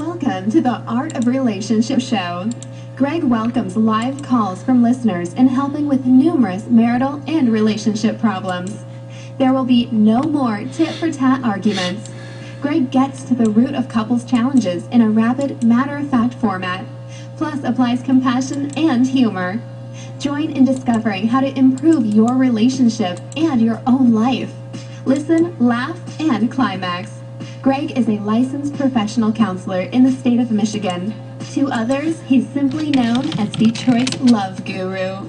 Welcome to the Art of Relationship Show. Greg welcomes live calls from listeners in helping with numerous marital and relationship problems. There will be no more tit for tat arguments. Greg gets to the root of couples' challenges in a rapid, matter of fact format, plus applies compassion and humor. Join in discovering how to improve your relationship and your own life. Listen, laugh, and climax. Greg is a licensed professional counselor in the state of Michigan. To others, he's simply known as Detroit's love guru.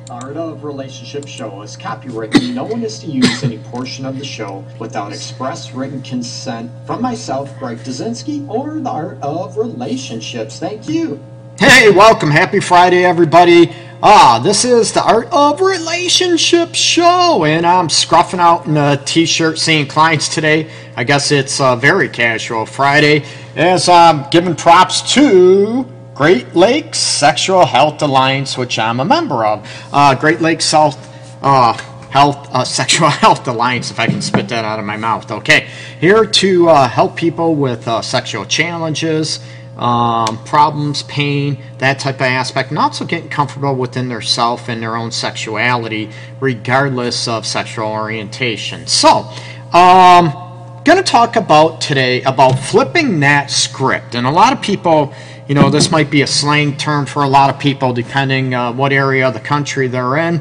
Art of Relationship Show is copywritten. No one is to use any portion of the show without express written consent from myself, Greg Dudzinski, or the Art of Relationships. Thank you. Hey, welcome. Happy Friday, everybody. Ah, this is the Art of Relationship show, and I'm scruffing out in a t-shirt seeing clients today. I guess it's a very casual Friday as I'm giving props to Great Lakes Sexual Health Alliance, which I'm a member of. Uh, Great Lakes South uh, Health uh, Sexual Health Alliance, if I can spit that out of my mouth. Okay, here to uh, help people with uh, sexual challenges um, problems, pain, that type of aspect, and also getting comfortable within their self and their own sexuality, regardless of sexual orientation. So, um, going to talk about today about flipping that script, and a lot of people. You know, this might be a slang term for a lot of people, depending uh, what area of the country they're in.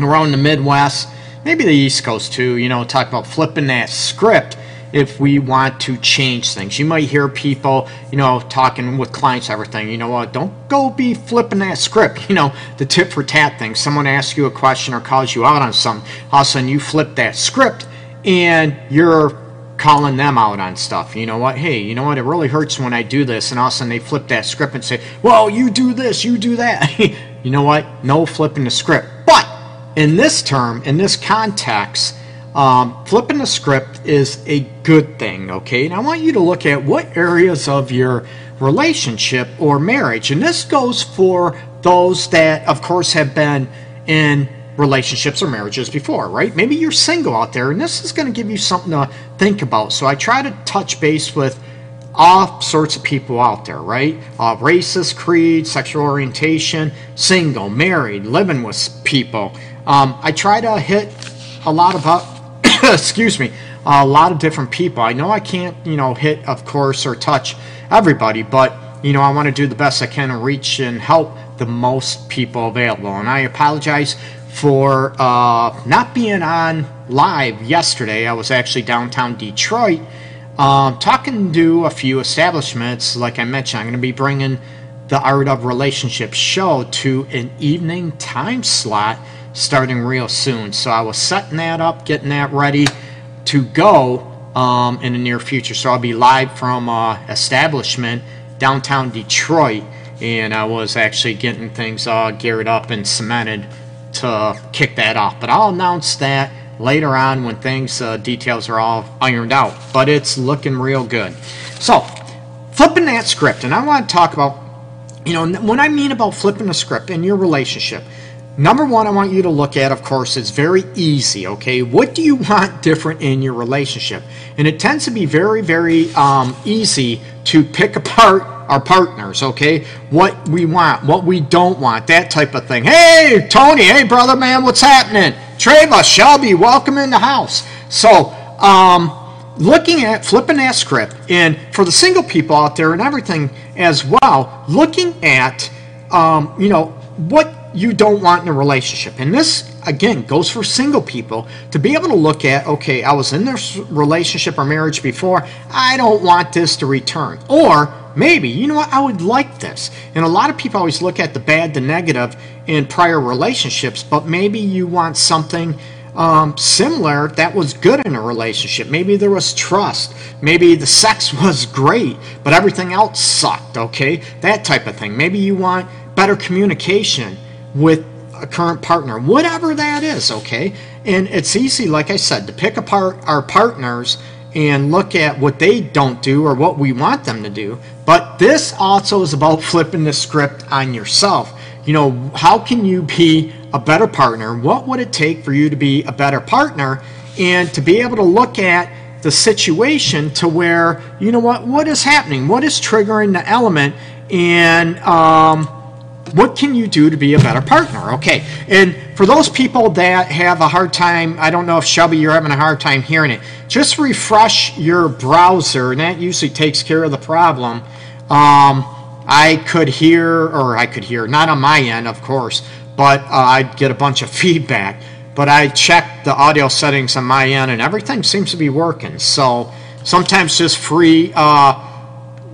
Around the Midwest, maybe the East Coast too. You know, talk about flipping that script if we want to change things. You might hear people, you know, talking with clients, everything, you know what, don't go be flipping that script, you know, the tip for tat thing. Someone asks you a question or calls you out on something, all of a sudden you flip that script and you're calling them out on stuff. You know what? Hey, you know what? It really hurts when I do this, and all of a sudden they flip that script and say, "Well, you do this, you do that." you know what? No flipping the script. But in this term, in this context, um, flipping the script is a good thing, okay? And I want you to look at what areas of your relationship or marriage, and this goes for those that, of course, have been in relationships or marriages before, right? Maybe you're single out there, and this is going to give you something to think about. So I try to touch base with all sorts of people out there, right? Uh, races, creed, sexual orientation, single, married, living with people. Um, I try to hit a lot about excuse me, a lot of different people. I know I can't, you know, hit, of course, or touch everybody, but, you know, I want to do the best I can to reach and help the most people available. And I apologize for uh, not being on live yesterday. I was actually downtown Detroit um, talking to a few establishments. Like I mentioned, I'm going to be bringing the Art of Relationships show to an evening time slot starting real soon. So I was setting that up, getting that ready to go um, in the near future. So I'll be live from uh, establishment downtown Detroit, and I was actually getting things uh, geared up and cemented to kick that off. But I'll announce that later on when things uh, details are all ironed out. But it's looking real good. So flipping that script, and I want to talk about, you know, when I mean about flipping the script in your relationship Number one, I want you to look at, of course, it's very easy, okay? What do you want different in your relationship? And it tends to be very, very um, easy to pick apart our partners, okay? What we want, what we don't want, that type of thing. Hey, Tony, hey, brother, man, what's happening? Treva, Shelby, welcome in the house. So, um, looking at flipping that script, and for the single people out there and everything as well, looking at, um, you know, what you don't want in a relationship. And this, again, goes for single people to be able to look at, okay, I was in this relationship or marriage before, I don't want this to return. Or maybe, you know what, I would like this. And a lot of people always look at the bad, the negative in prior relationships, but maybe you want something. Um, similar that was good in a relationship. Maybe there was trust. Maybe the sex was great, but everything else sucked, okay? That type of thing. Maybe you want better communication with a current partner, whatever that is, okay? And it's easy, like I said, to pick apart our partners and look at what they don't do or what we want them to do. But this also is about flipping the script on yourself. You know, how can you be a better partner? What would it take for you to be a better partner? And to be able to look at the situation to where you know what what is happening what is triggering the element and um, what can you do to be a better partner okay? And for those people that have a hard time i don't know if shelby you're having a hard time hearing it just refresh your browser and that usually takes care of the problem. Um, i could hear or i could hear not on my end of course but uh, i'd get a bunch of feedback. But I checked the audio settings on my end and everything seems to be working. So sometimes just free, uh,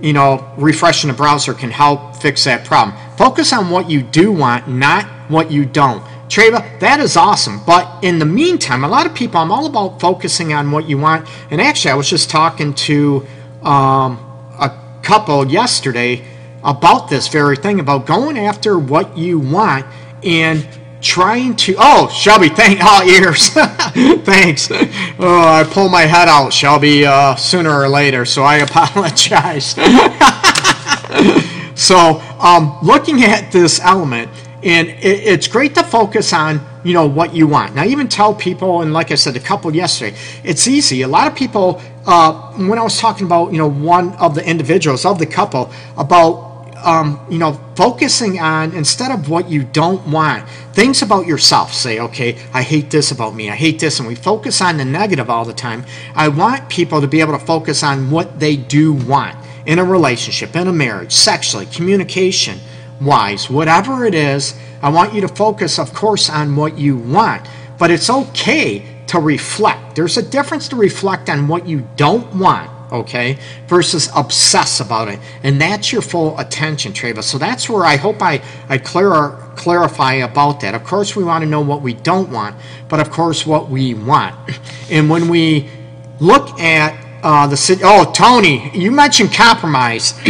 you know, refreshing the browser can help fix that problem. Focus on what you do want, not what you don't. Treva, that is awesome. But in the meantime, a lot of people, I'm all about focusing on what you want. And actually, I was just talking to um, a couple yesterday about this very thing about going after what you want and trying to oh shelby thank oh ears. Thanks. Oh i pull my head out shelby uh, sooner or later so i apologize. So um, looking at this element and it, it's great to focus on you know what you want. Now even tell people and like i said a couple yesterday it's easy. A lot of people uh, when i was talking about you know one of the individuals of the couple about um, you know, focusing on instead of what you don't want, things about yourself. Say, okay, I hate this about me. I hate this, and we focus on the negative all the time. I want people to be able to focus on what they do want in a relationship, in a marriage, sexually, communication wise, whatever it is. I want you to focus, of course, on what you want, but it's okay to reflect. There's a difference to reflect on what you don't want okay, versus obsess about it. And that's your full attention, Treva. So that's where I hope I, I clear, clarify about that. Of course, we want to know what we don't want, but of course, what we want. And when we look at uh, the city, oh, Tony, you mentioned compromise.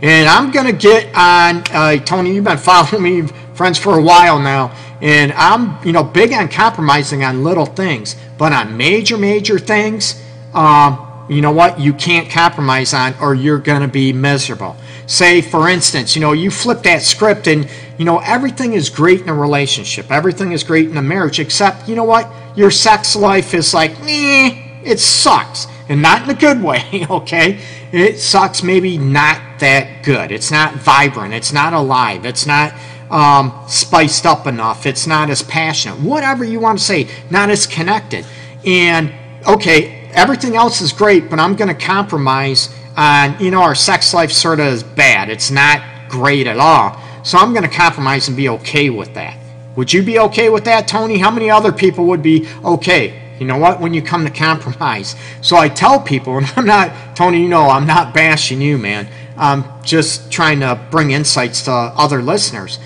and I'm going to get on, uh, Tony, you've been following me, friends, for a while now. And I'm, you know, big on compromising on little things, but on major, major things, um, you know what, you can't compromise on or you're going to be miserable. Say, for instance, you know, you flip that script and, you know, everything is great in a relationship. Everything is great in a marriage, except, you know what, your sex life is like, eh, it sucks. And not in a good way, okay? It sucks, maybe not that good. It's not vibrant. It's not alive. It's not um, spiced up enough. It's not as passionate. Whatever you want to say, not as connected. And, okay, everything else is great, but I'm going to compromise on, you know, our sex life sort of is bad. It's not great at all. So I'm going to compromise and be okay with that. Would you be okay with that, Tony? How many other people would be okay? You know what? When you come to compromise. So I tell people, and I'm not, Tony, you know, I'm not bashing you, man. I'm just trying to bring insights to other listeners.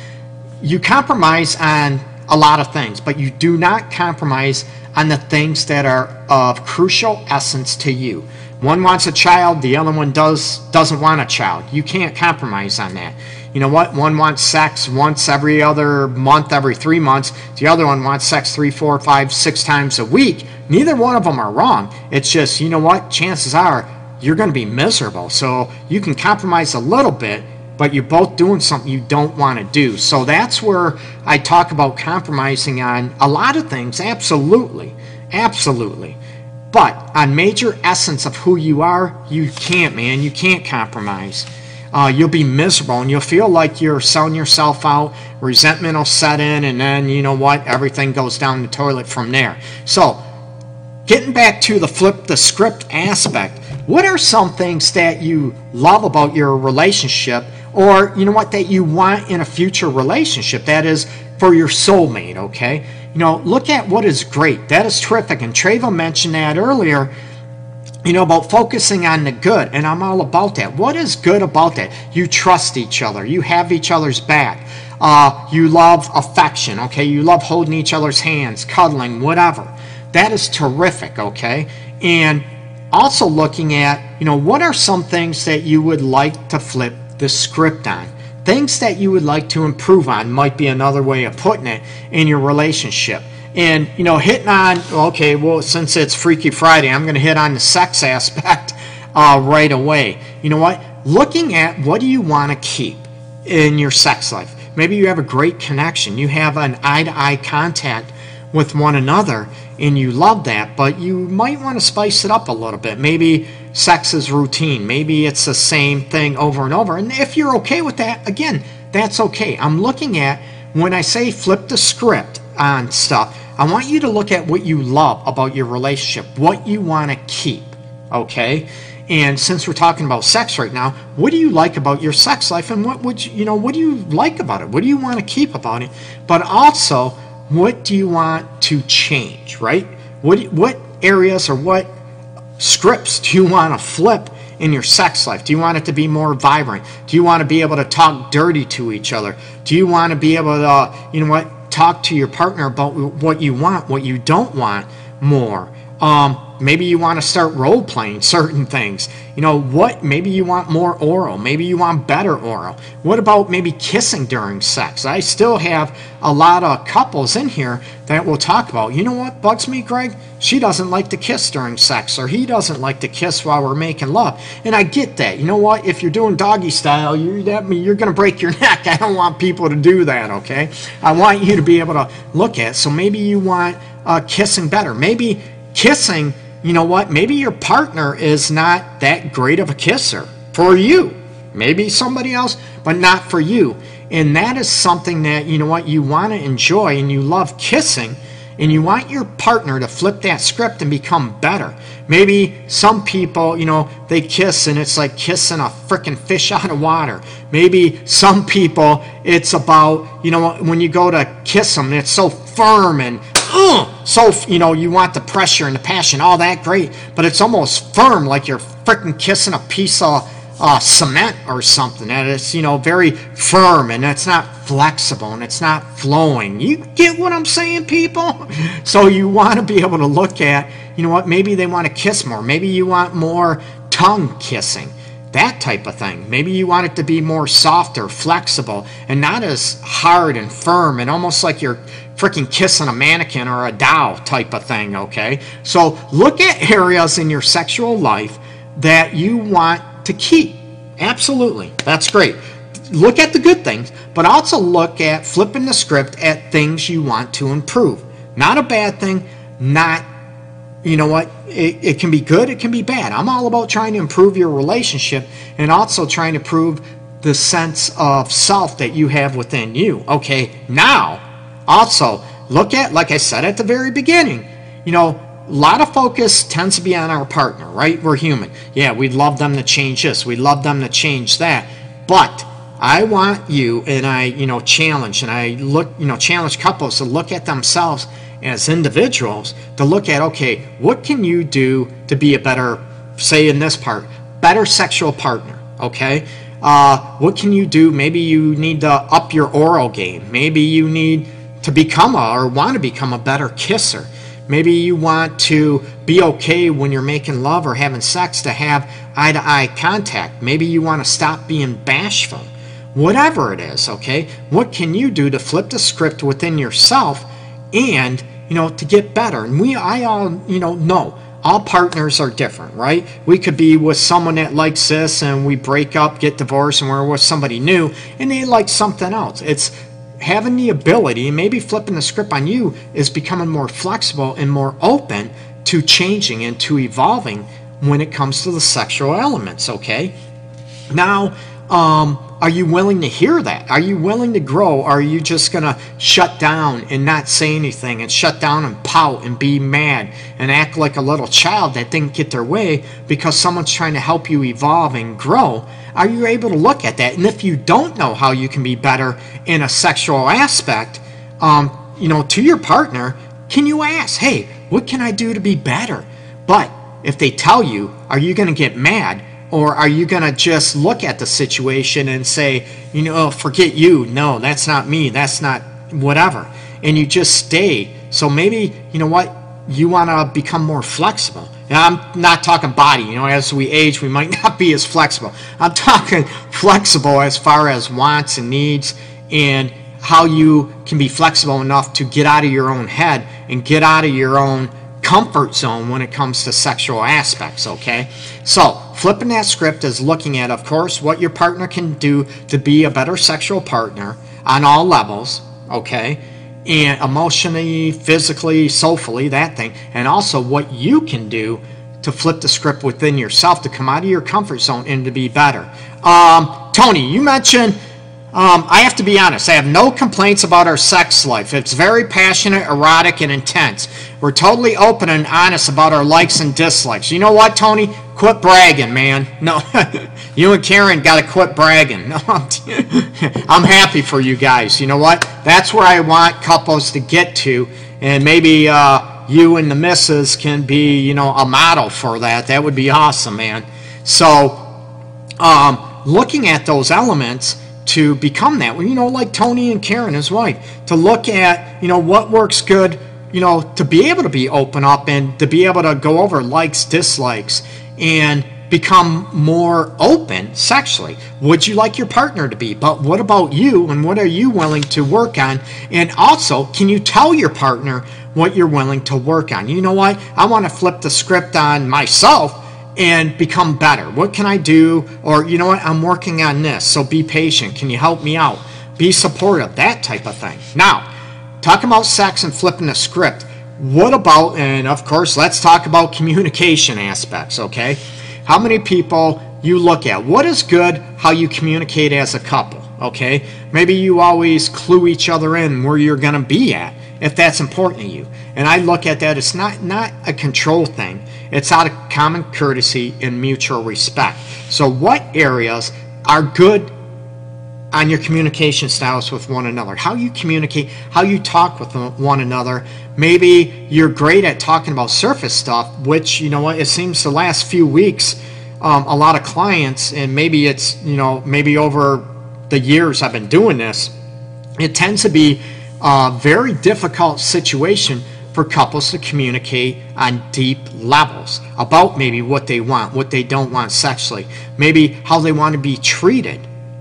You compromise on a lot of things, but you do not compromise on the things that are of crucial essence to you. One wants a child, the other one does doesn't want a child. You can't compromise on that. You know what? One wants sex once every other month, every three months. The other one wants sex three, four, five, six times a week. Neither one of them are wrong. It's just, you know what? Chances are you're going to be miserable. So you can compromise a little bit, but you're both doing something you don't want to do. So that's where I talk about compromising on a lot of things, absolutely, absolutely. But on major essence of who you are, you can't, man. You can't compromise. Uh, you'll be miserable and you'll feel like you're selling yourself out. Resentment will set in, and then you know what? Everything goes down the toilet from there. So, getting back to the flip the script aspect, what are some things that you love about your relationship or you know what that you want in a future relationship. That is for your soulmate okay? You know look at what is great. That is terrific. And Treva mentioned that earlier you know about focusing on the good. And i'm all about that. What is good about that? You trust each other. You have each other's back. Uh, you love affection okay? You love holding each other's hands cuddling whatever. That is terrific okay? And also looking at you know what are some things that you would like to flip the script on. Things that you would like to improve on might be another way of putting it in your relationship. And, you know, hitting on, okay, well, since it's Freaky Friday, I'm going to hit on the sex aspect uh, right away. You know what? Looking at what do you want to keep in your sex life. Maybe you have a great connection. You have an eye to eye contact with one another and you love that, but you might want to spice it up a little bit. Maybe sex is routine. Maybe it's the same thing over and over. And if you're okay with that, again, that's okay. I'm looking at when I say flip the script on stuff, I want you to look at what you love about your relationship, what you want to keep, okay? And since we're talking about sex right now, what do you like about your sex life and what would you, you know, what do you like about it? What do you want to keep about it? But also, what do you want to change, right? What what areas or what scripts do you want to flip in your sex life? Do you want it to be more vibrant? Do you want to be able to talk dirty to each other? Do you want to be able to, uh, you know what, talk to your partner about what you want, what you don't want more? Um, maybe you want to start role playing certain things. You know what? Maybe you want more oral. Maybe you want better oral. What about maybe kissing during sex? I still have a lot of couples in here that will talk about. You know what bugs me, Greg? She doesn't like to kiss during sex, or he doesn't like to kiss while we're making love. And I get that. You know what? If you're doing doggy style, you're that you're going to break your neck. I don't want people to do that. Okay? I want you to be able to look at. So maybe you want uh, kissing better. Maybe kissing, you know what? Maybe your partner is not that great of a kisser for you. Maybe somebody else, but not for you. And that is something that, you know what, you want to enjoy and you love kissing and you want your partner to flip that script and become better. Maybe some people, you know, they kiss and it's like kissing a freaking fish out of water. Maybe some people, it's about, you know, when you go to kiss them, it's so firm and uh, so you know you want the pressure and the passion, all that great, but it's almost firm, like you're freaking kissing a piece of uh, cement or something. And it's you know very firm and it's not flexible and it's not flowing. You get what I'm saying, people? So you want to be able to look at, you know what? Maybe they want to kiss more. Maybe you want more tongue kissing that type of thing. Maybe you want it to be more softer, flexible, and not as hard and firm and almost like you're freaking kissing a mannequin or a doll type of thing, okay? So look at areas in your sexual life that you want to keep. Absolutely. That's great. Look at the good things, but also look at flipping the script at things you want to improve. Not a bad thing, not you know what? It, it can be good, it can be bad. I'm all about trying to improve your relationship and also trying to prove the sense of self that you have within you. Okay, now, also, look at, like I said at the very beginning, you know, a lot of focus tends to be on our partner, right? We're human. Yeah, we'd love them to change this, we'd love them to change that. But I want you and I, you know, challenge and I look, you know, challenge couples to look at themselves as individuals to look at okay, what can you do to be a better, say in this part, better sexual partner? Okay, uh, what can you do? Maybe you need to up your oral game. Maybe you need to become a or want to become a better kisser. Maybe you want to be okay when you're making love or having sex to have eye to eye contact. Maybe you want to stop being bashful. Whatever it is, okay? What can you do to flip the script within yourself and you know, to get better. And we, I all, you know, know all partners are different, right? We could be with someone that likes this and we break up, get divorced, and we're with somebody new and they like something else. It's having the ability, and maybe flipping the script on you is becoming more flexible and more open to changing and to evolving when it comes to the sexual elements, okay? Now, um, are you willing to hear that? Are you willing to grow? Or are you just going to shut down and not say anything and shut down and pout and be mad and act like a little child that didn't get their way because someone's trying to help you evolve and grow? Are you able to look at that? And if you don't know how you can be better in a sexual aspect, um, you know, to your partner, can you ask, hey, what can I do to be better? But if they tell you, are you going to get mad? Or are you going to just look at the situation and say, you know, oh, forget you. No, that's not me. That's not whatever. And you just stay. So maybe, you know what? You want to become more flexible. And I'm not talking body. You know, as we age, we might not be as flexible. I'm talking flexible as far as wants and needs and how you can be flexible enough to get out of your own head and get out of your own comfort zone when it comes to sexual aspects, okay? So, flipping that script is looking at, of course, what your partner can do to be a better sexual partner on all levels, okay? and emotionally, physically, soulfully, that thing, and also what you can do to flip the script within yourself to come out of your comfort zone and to be better. Um, Tony, you mentioned um, I have to be honest, I have no complaints about our sex life. It's very passionate, erotic, and intense. We're totally open and honest about our likes and dislikes. You know what, Tony? Quit bragging, man. No, you and Karen got to quit bragging. No, I'm happy for you guys. You know what? That's where I want couples to get to, and maybe uh, you and the missus can be, you know, a model for that. That would be awesome, man. So, um, looking at those elements to become that. You know, like Tony and Karen, his wife, to look at, you know, what works good, you know, to be able to be open up and to be able to go over likes, dislikes, and become more open sexually. Would you like your partner to be? But what about you and what are you willing to work on? And also, can you tell your partner what you're willing to work on? You know what? I want to flip the script on myself and become better? What can I do? Or, you know what, I'm working on this, so be patient. Can you help me out? Be supportive, that type of thing. Now, talking about sex and flipping the script, what about, and of course, let's talk about communication aspects, okay? How many people you look at? What is good how you communicate as a couple, okay? Maybe you always clue each other in where you're going to be at if that's important to you. And I look at that, it's not, not a control thing. It's out of common courtesy and mutual respect. So, what areas are good on your communication styles with one another? How you communicate, how you talk with one another. Maybe you're great at talking about surface stuff, which, you know what, it seems the last few weeks, um, a lot of clients, and maybe it's, you know, maybe over the years I've been doing this, it tends to be a very difficult situation for couples to communicate on deep levels about maybe what they want, what they don't want sexually, maybe how they want to be treated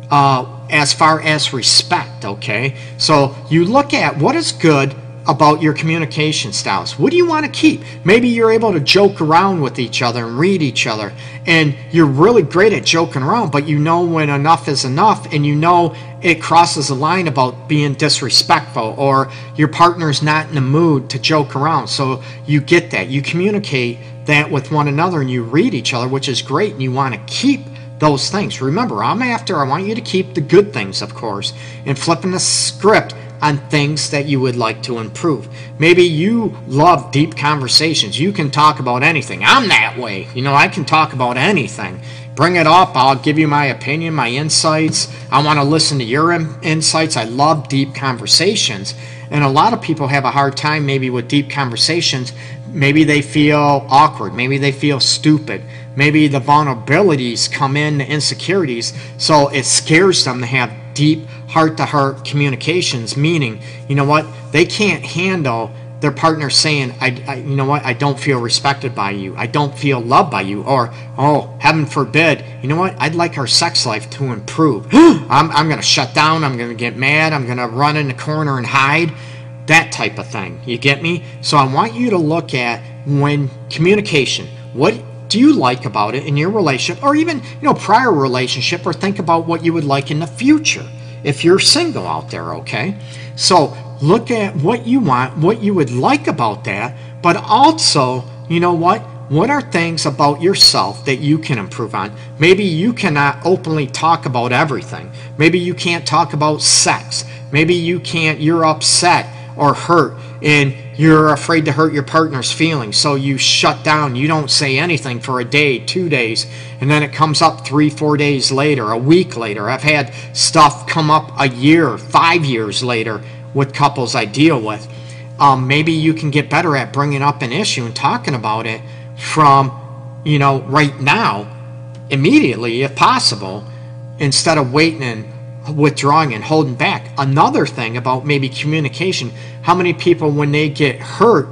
uh, as far as respect, okay? So you look at what is good about your communication styles. What do you want to keep? Maybe you're able to joke around with each other and read each other, and you're really great at joking around, but you know when enough is enough, and you know it crosses a line about being disrespectful or your partner's not in the mood to joke around. So you get that. You communicate that with one another and you read each other, which is great, and you want to keep those things. Remember, I'm after, I want you to keep the good things, of course, and flipping the script on things that you would like to improve. Maybe you love deep conversations. You can talk about anything. I'm that way. You know, I can talk about anything. Bring it up. I'll give you my opinion, my insights. I want to listen to your insights. I love deep conversations. And a lot of people have a hard time maybe with deep conversations. Maybe they feel awkward. Maybe they feel stupid. Maybe the vulnerabilities come in, the insecurities. So it scares them to have deep heart to heart communications, meaning, you know what, they can't handle their partner saying, I, I, you know what, I don't feel respected by you. I don't feel loved by you. Or, oh, heaven forbid, you know what, I'd like our sex life to improve. I'm, I'm going to shut down. I'm going to get mad. I'm going to run in the corner and hide. That type of thing. You get me? So I want you to look at when communication, what do you like about it in your relationship or even, you know, prior relationship or think about what you would like in the future if you're single out there, okay? So look at what you want, what you would like about that, but also, you know what? What are things about yourself that you can improve on? Maybe you cannot openly talk about everything. Maybe you can't talk about sex. Maybe you can't, you're upset or hurt and you're afraid to hurt your partner's feelings. So you shut down. You don't say anything for a day, two days, and then it comes up three, four days later, a week later. I've had stuff come up a year, five years later with couples I deal with. Um, maybe you can get better at bringing up an issue and talking about it from, you know, right now, immediately if possible, instead of waiting and withdrawing and holding back. Another thing about maybe communication how many people, when they get hurt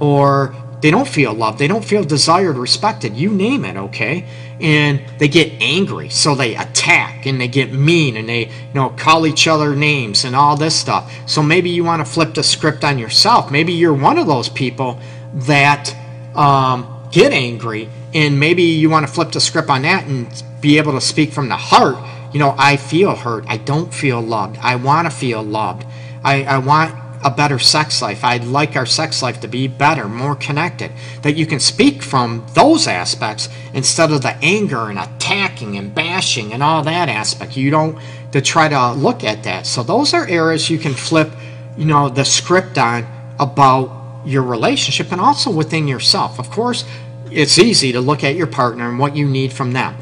or they don't feel loved, they don't feel desired, respected, you name it, okay? And they get angry, so they attack and they get mean and they, you know, call each other names and all this stuff. So maybe you want to flip the script on yourself. Maybe you're one of those people that um, get angry, and maybe you want to flip the script on that and be able to speak from the heart. You know, I feel hurt. I don't feel loved. I want to feel loved. I, I want a better sex life. I'd like our sex life to be better, more connected. That you can speak from those aspects instead of the anger and attacking and bashing and all that aspect. You don't to try to look at that. So those are areas you can flip, you know, the script on about your relationship and also within yourself. Of course, it's easy to look at your partner and what you need from them.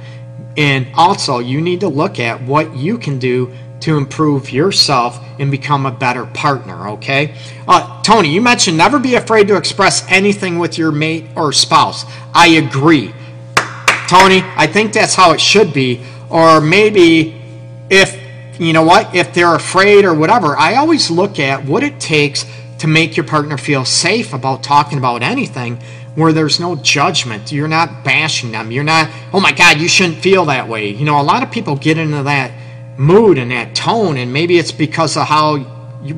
And also, you need to look at what you can do to improve yourself and become a better partner, okay? Uh, Tony, you mentioned never be afraid to express anything with your mate or spouse. I agree. Tony, I think that's how it should be. Or maybe if, you know what, if they're afraid or whatever, I always look at what it takes to make your partner feel safe about talking about anything where there's no judgment. You're not bashing them. You're not, oh my God, you shouldn't feel that way. You know, a lot of people get into that mood and that tone, and maybe it's because of how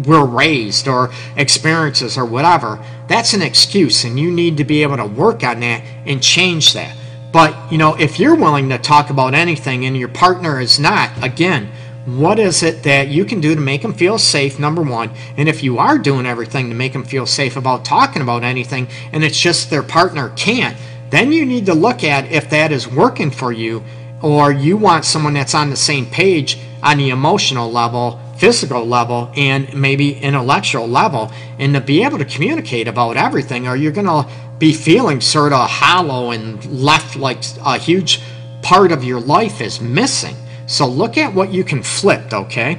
we're raised or experiences or whatever. That's an excuse, and you need to be able to work on that and change that. But, you know, if you're willing to talk about anything and your partner is not, again, what is it that you can do to make them feel safe number one? And if you are doing everything to make them feel safe about talking about anything and it's just their partner can't then you need to look at if that is working for you or you want someone that's on the same page on the emotional level physical level and maybe intellectual level. And to be able to communicate about everything or you're going to be feeling sort of hollow and left like a huge part of your life is missing so look at what you can flip, okay?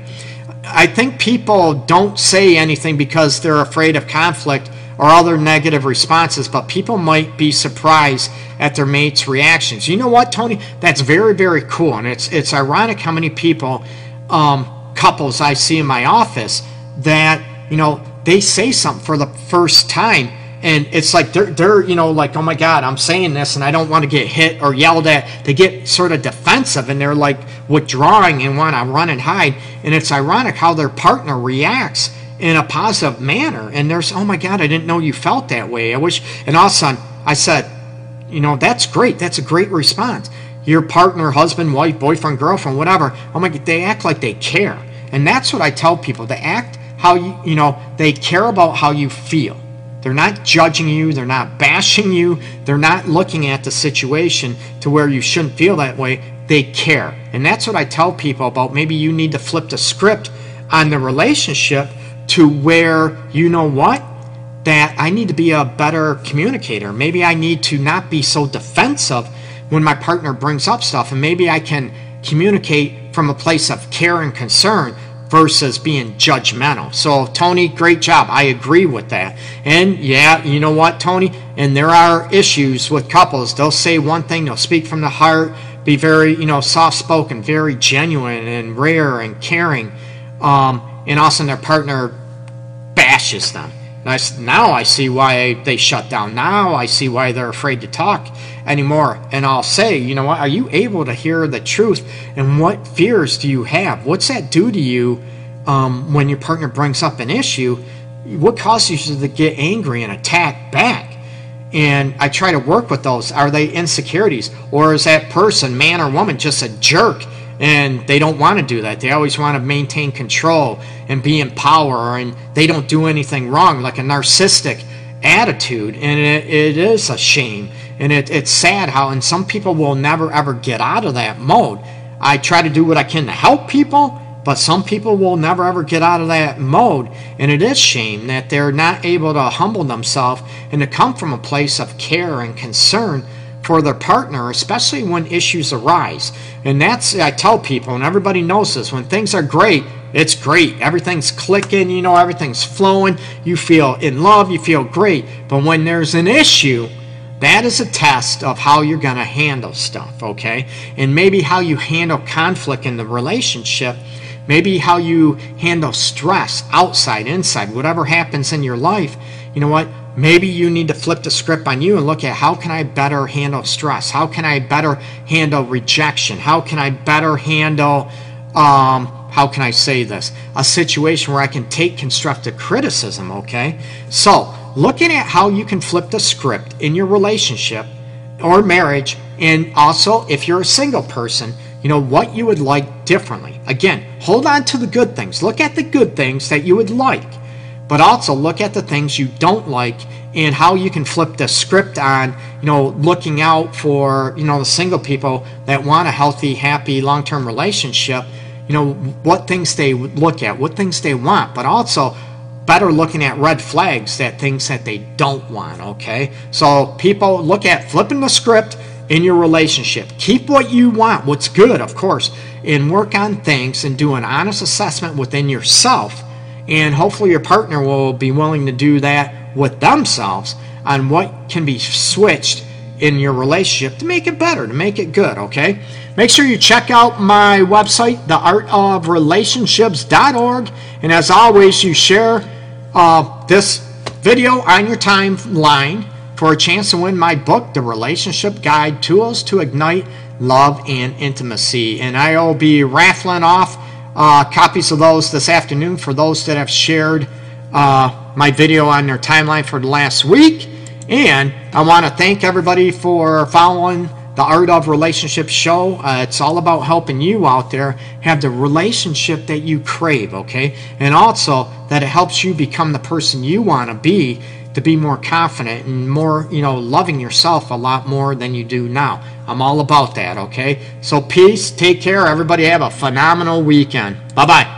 I think people don't say anything because they're afraid of conflict or other negative responses, but people might be surprised at their mate's reactions. You know what, Tony? That's very, very cool. And it's it's ironic how many people, um, couples I see in my office that, you know, they say something for the first time and it's like they're, they're you know like oh my god i'm saying this and i don't want to get hit or yelled at they get sort of defensive. And they're like withdrawing and want to run and hide. And it's ironic how their partner reacts in a positive manner. And there's oh my god i didn't know you felt that way. I wish and all of a sudden i said you know that's great. That's a great response. Your partner husband wife boyfriend girlfriend whatever oh my god they act like they care. And that's what i tell people. They act how you you know they care about how you feel they're not judging you, they're not bashing you, they're not looking at the situation to where you shouldn't feel that way. They care. And that's what I tell people about maybe you need to flip the script on the relationship to where you know what? That I need to be a better communicator. Maybe I need to not be so defensive when my partner brings up stuff, and maybe I can communicate from a place of care and concern versus being judgmental. So, Tony, great job. I agree with that. And yeah, you know what, Tony? And there are issues with couples. They'll say one thing, they'll speak from the heart, be very, you know, soft spoken, very genuine and rare and caring. Um, and also their partner bashes them. Now I see why they shut down. Now I see why they're afraid to talk anymore. And I'll say, you know what, are you able to hear the truth? And what fears do you have? What's that do to you um, when your partner brings up an issue? What causes you to get angry and attack back? And I try to work with those. Are they insecurities? Or is that person, man or woman, just a jerk? And they don't want to do that. They always want to maintain control and be in power, and they don't do anything wrong, like a narcissistic attitude. And it, it is a shame and it, it's sad how, and some people will never ever get out of that mode. I try to do what I can to help people, but some people will never ever get out of that mode. And it is shame that they're not able to humble themselves and to come from a place of care and concern for their partner, especially when issues arise. And that's, I tell people, and everybody knows this, when things are great, it's great. Everything's clicking, you know, everything's flowing. You feel in love, you feel great. But when there's an issue, that is a test of how you're going to handle stuff, okay? And maybe how you handle conflict in the relationship, maybe how you handle stress outside, inside, whatever happens in your life. You know what? Maybe you need to flip the script on you and look at how can I better handle stress? How can I better handle rejection? How can I better handle um, how can I say this? A situation where I can take constructive criticism, okay? So, looking at how you can flip the script in your relationship or marriage, and also if you're a single person, you know, what you would like differently. Again, hold on to the good things. Look at the good things that you would like. But also look at the things you don't like and how you can flip the script on, you know, looking out for, you know, the single people that want a healthy, happy, long-term relationship, you know, what things they look at, what things they want, but also better looking at red flags that things that they don't want, okay? So people look at flipping the script in your relationship. Keep what you want, what's good, of course, and work on things and do an honest assessment within yourself. And hopefully your partner will be willing to do that with themselves on what can be switched in your relationship to make it better, to make it good, okay? Make sure you check out my website, theartofrelationships.org. And as always, you share uh, this video on your timeline for a chance to win my book, The Relationship Guide Tools to Ignite Love and Intimacy. And I will be raffling off uh, copies of those this afternoon for those that have shared uh, my video on their timeline for the last week. And I want to thank everybody for following the Art of Relationship show. Uh, it's all about helping you out there have the relationship that you crave, okay? And also that it helps you become the person you want to be to be more confident and more, you know, loving yourself a lot more than you do now. I'm all about that, okay? So peace, take care, everybody have a phenomenal weekend. Bye-bye.